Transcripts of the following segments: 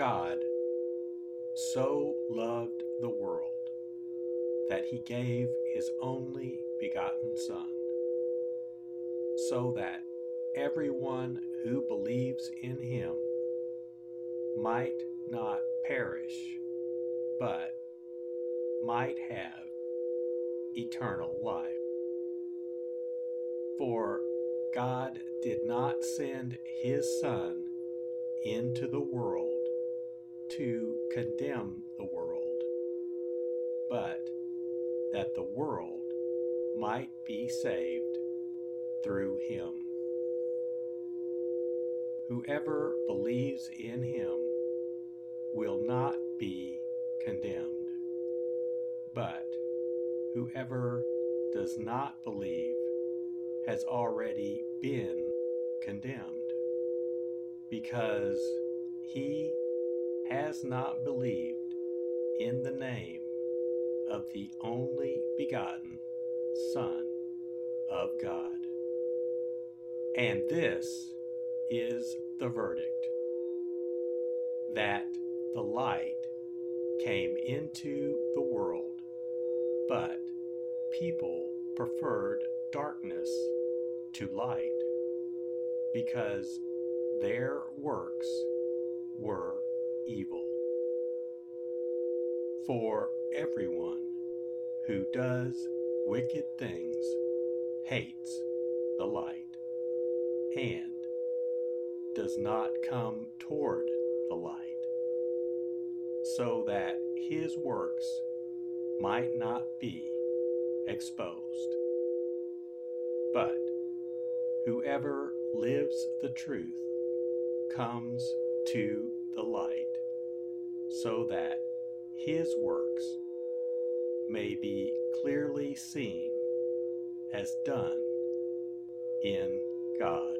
God so loved the world that he gave his only begotten Son, so that everyone who believes in him might not perish, but might have eternal life. For God did not send his Son into the world to condemn the world, but that the world might be saved through him. Whoever believes in him will not be condemned, but whoever does not believe has already been condemned because he has not believed in the name of the only begotten Son of God. And this is the verdict that the light came into the world, but people preferred darkness to light because their works were evil. For everyone who does wicked things hates the light and does not come toward the light, so that his works might not be exposed. But whoever lives the truth comes to the light, so that his works may be clearly seen as done in God.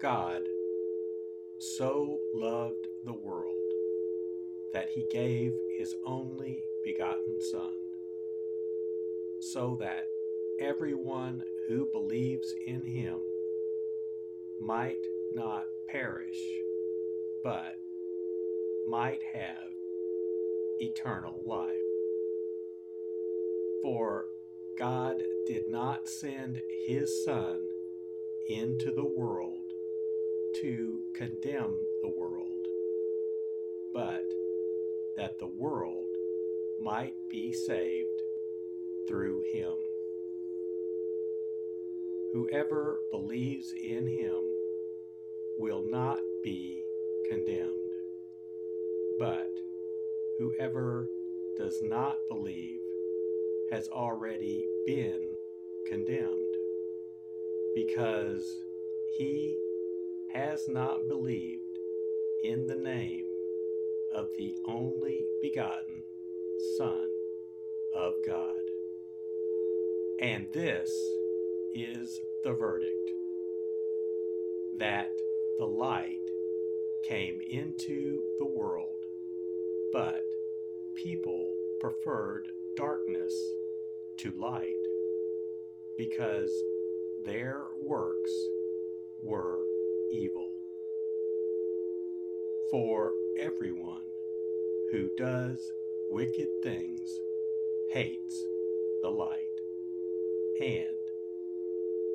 God so loved the world that he gave his only begotten Son, so that everyone who believes in him might not perish, but might have eternal life. For God did not send his Son into the world to condemn the world, but that the world might be saved through him. Whoever believes in him will not be condemned, but whoever does not believe has already been condemned because he has not believed in the name of the only begotten Son of God. And this is the verdict that the light came into the world, but people preferred darkness to light because their works were evil. For everyone who does wicked things hates the light and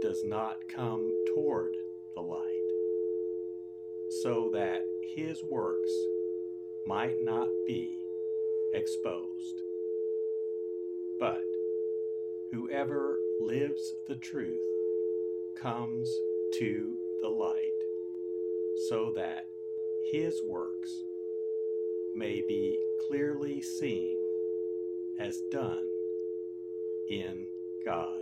does not come toward the light, so that his works might not be exposed. But whoever lives the truth comes to the light so that his works may be clearly seen as done in God.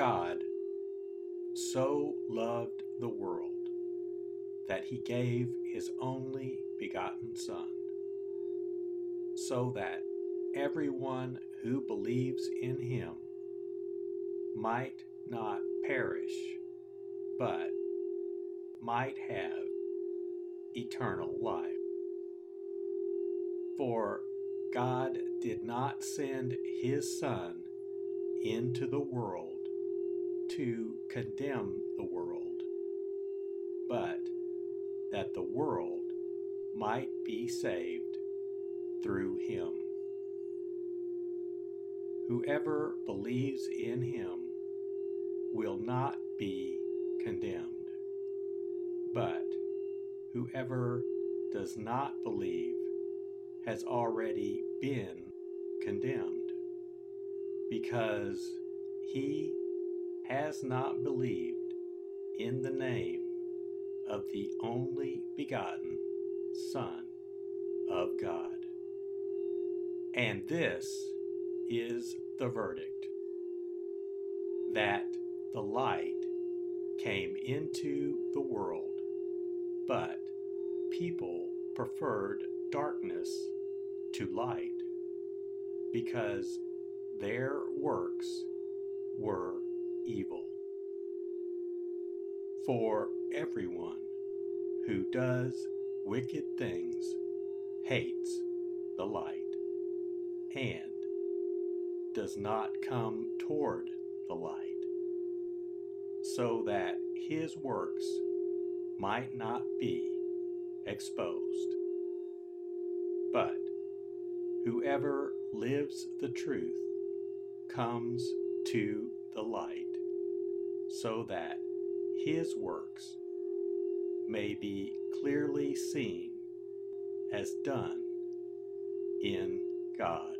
God so loved the world that he gave his only begotten Son, so that everyone who believes in him might not perish, but might have eternal life. For God did not send his Son into the world to condemn the world, but that the world might be saved through him. Whoever believes in him will not be condemned, but whoever does not believe has already been condemned because he has not believed in the name of the only begotten Son of God. And this is the verdict that the light came into the world, but people preferred darkness to light because their works were evil. For everyone who does wicked things hates the light and does not come toward the light, so that his works might not be exposed. But whoever lives the truth comes to the light so that his works may be clearly seen as done in God.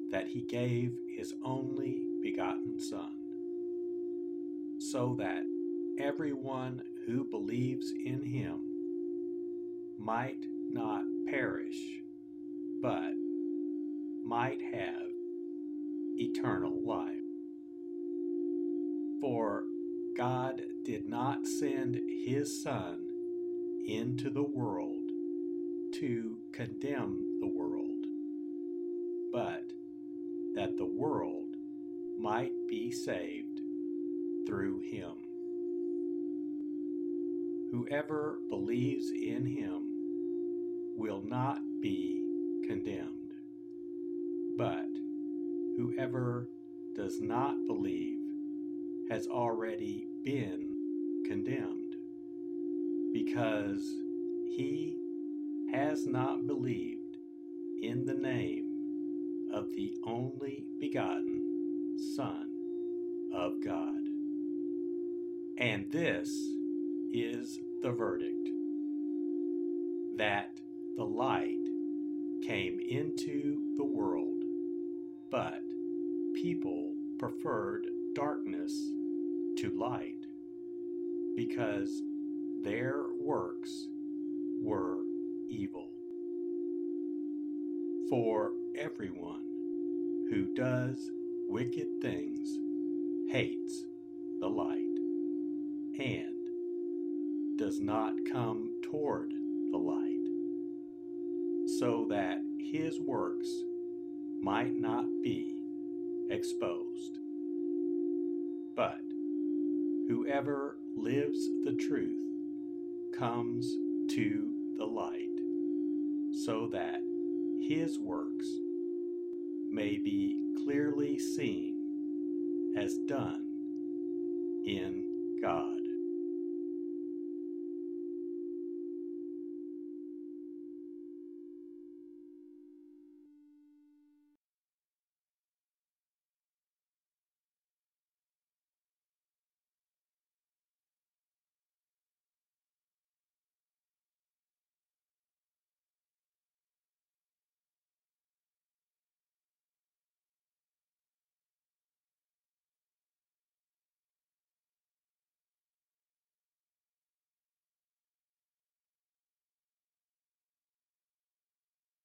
that he gave his only begotten Son, so that everyone who believes in him might not perish, but might have eternal life. For God did not send his Son into the world to condemn the world, the world might be saved through him. Whoever believes in him will not be condemned, but whoever does not believe has already been condemned because he has not believed in the name of the only begotten Son of God. And this is the verdict that the light came into the world, but people preferred darkness to light because everyone who does wicked things hates the light and does not come toward the light, so that his works might not be exposed. But whoever lives the truth comes to the light, so that his works may be clearly seen as done in God.